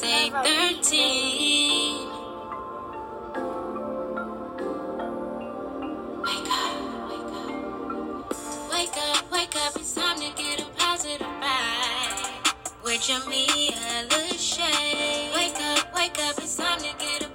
say 13. Wake up, wake up. Wake up, wake up. It's time to get a positive vibe. With Jamia Lachey. Wake up, wake up. It's time to get a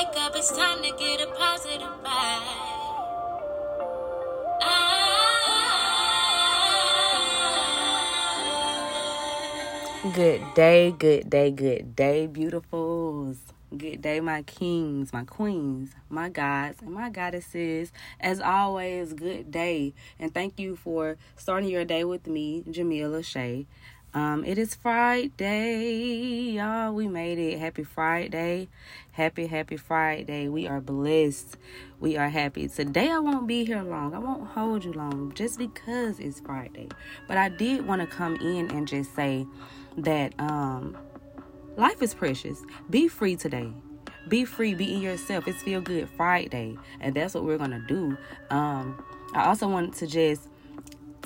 Wake up. It's time to get a positive vibe. Good day, good day, good day, beautifuls. Good day, my kings, my queens, my gods, and my goddesses. As always, good day. And thank you for starting your day with me, Jamila Shea. Um, it is Friday, y'all. We made it. Happy Friday. Happy, happy Friday. We are blessed. We are happy. Today I won't be here long. I won't hold you long just because it's Friday. But I did want to come in and just say that um life is precious. Be free today. Be free, be in yourself. It's feel good Friday. And that's what we're gonna do. Um I also wanted to just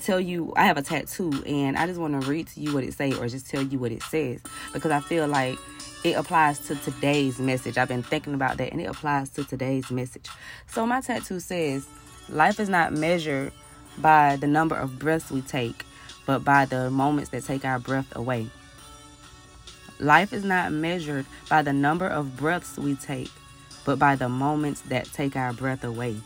tell you I have a tattoo and I just want to read to you what it say or just tell you what it says because I feel like it applies to today's message. I've been thinking about that and it applies to today's message. So my tattoo says, life is not measured by the number of breaths we take, but by the moments that take our breath away. Life is not measured by the number of breaths we take, but by the moments that take our breath away.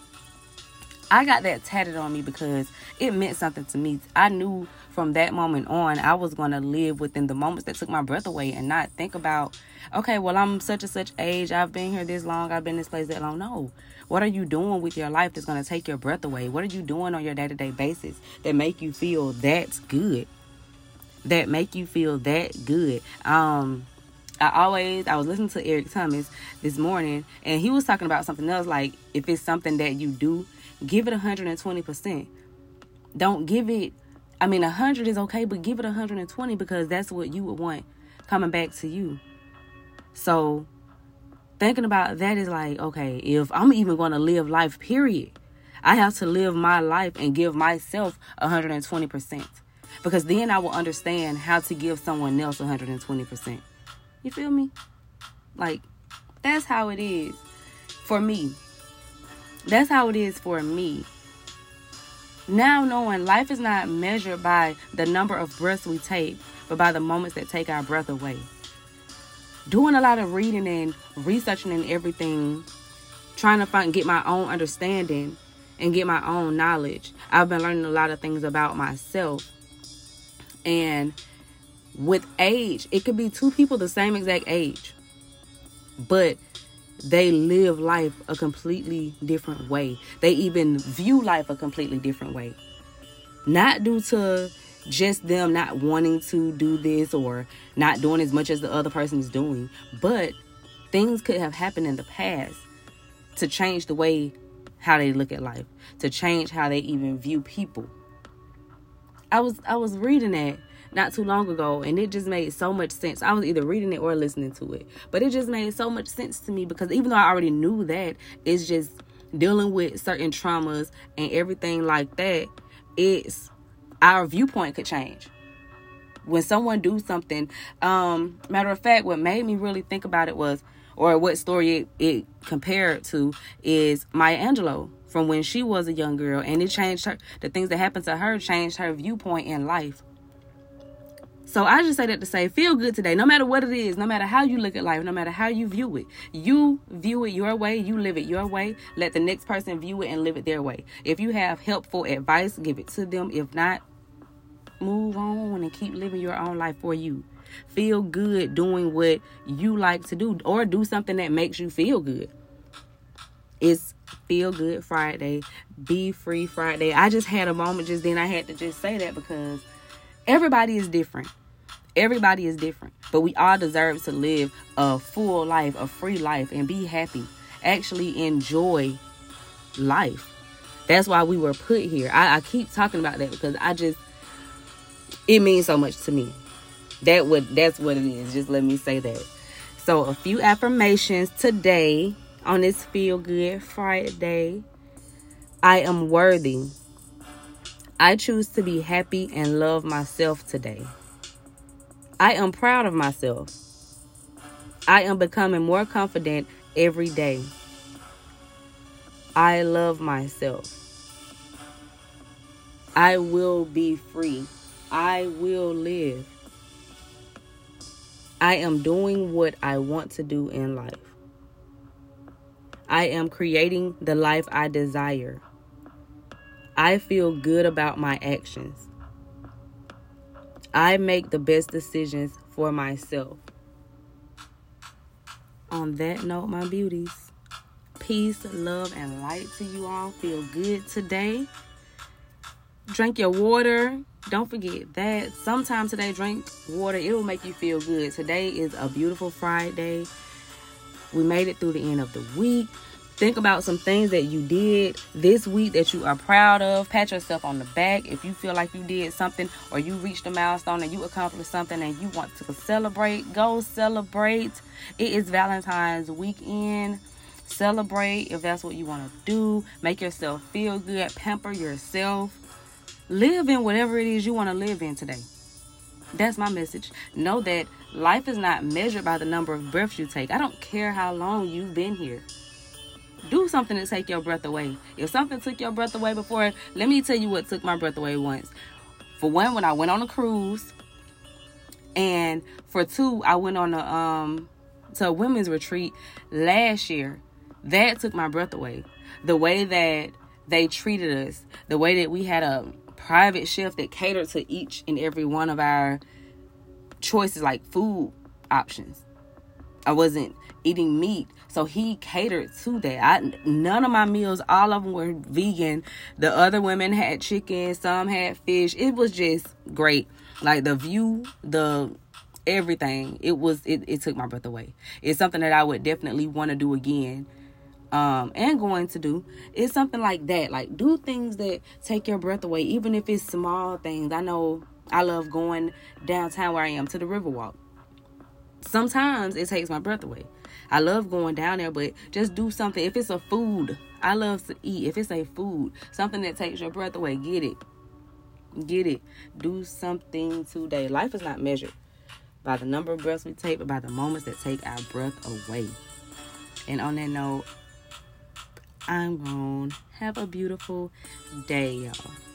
I got that tatted on me because it meant something to me. I knew from that moment on I was going to live within the moments that took my breath away and not think about, okay, well, I'm such and such age. I've been here this long. I've been in this place that long. No. What are you doing with your life that's going to take your breath away? What are you doing on your day to day basis that make you feel that good? That make you feel that good. Um, I always I was listening to Eric Thomas this morning and he was talking about something else like if it's something that you do give it 120%. Don't give it, I mean, 100 is okay, but give it 120 because that's what you would want coming back to you. So, thinking about that is like, okay, if I'm even going to live life, period, I have to live my life and give myself 120%. Because then I will understand how to give someone else 120%. You feel me? Like, that's how it is for me. That's how it is for me. Now knowing life is not measured by the number of breaths we take, but by the moments that take our breath away. Doing a lot of reading and researching and everything, trying to find get my own understanding and get my own knowledge. I've been learning a lot of things about myself. And with age, it could be two people the same exact age. But they live life a completely different way. They even view life a completely different way. Not due to just them not wanting to do this or not doing as much as the other person is doing, but things could have happened in the past to change the way how they look at life, to change how they even view people. I was I was reading that not too long ago and it just made so much sense. I was either reading it or listening to it. But it just made so much sense to me because even though I already knew that, it's just dealing with certain traumas and everything like that, it's our viewpoint could change. When someone do something, um, matter of fact, what made me really think about it was or what story it, it compared to is Maya Angelou from when she was a young girl and it changed her the things that happened to her changed her viewpoint in life so I just say that to say, feel good today, no matter what it is, no matter how you look at life, no matter how you view it. You view it your way, you live it your way. Let the next person view it and live it their way. If you have helpful advice, give it to them. If not, move on and keep living your own life for you. Feel good doing what you like to do or do something that makes you feel good. It's Feel Good Friday, Be Free Friday. I just had a moment just then. I had to just say that because everybody is different Everybody is different, but we all deserve to live a full life, a free life, and be happy. Actually, enjoy life. That's why we were put here. I, I keep talking about that because I just, it means so much to me. That would that's what it is. Just let me say that. So, a few affirmations today on this Feel Good Friday. I am worthy. I choose to be happy and love myself today. I am proud of myself. I am becoming more confident every day. I love myself. I will be free. I will live. I am doing what I want to do in life. I am creating the life I desire. I feel good about my actions. I make the best decisions for myself. On that note, my beauties, peace, love, and light to you all. Feel good today. Drink your water. Don't forget that. Sometime today, drink water. It will make you feel good. Today is a beautiful Friday. We made it through the end of the week. Think about some things that you did this week that you are proud of. Pat yourself on the back if you feel like you did something or you reached a milestone and you accomplished something and you want to celebrate. Go celebrate. It is Valentine's weekend. Celebrate if that's what you want to do. Make yourself feel good. Pamper yourself. Live in whatever it is you want to live in today. That's my message. Know that life is not measured by the number of breaths you take. I don't care how long you've been here do something to take your breath away. If something took your breath away before, let me tell you what took my breath away once. For one, when I went on a cruise, and for two, I went on a um to a women's retreat last year. That took my breath away. The way that they treated us, the way that we had a private chef that catered to each and every one of our choices, like food options. I wasn't eating meat. So he catered to that. I none of my meals, all of them were vegan. The other women had chicken, some had fish. It was just great. Like the view, the everything. It was it, it took my breath away. It's something that I would definitely want to do again. Um, and going to do it's something like that. Like do things that take your breath away, even if it's small things. I know I love going downtown where I am to the Riverwalk. Sometimes it takes my breath away. I love going down there, but just do something. If it's a food, I love to eat. If it's a food, something that takes your breath away, get it. Get it. Do something today. Life is not measured by the number of breaths we take, but by the moments that take our breath away. And on that note, I'm gone. Have a beautiful day, y'all.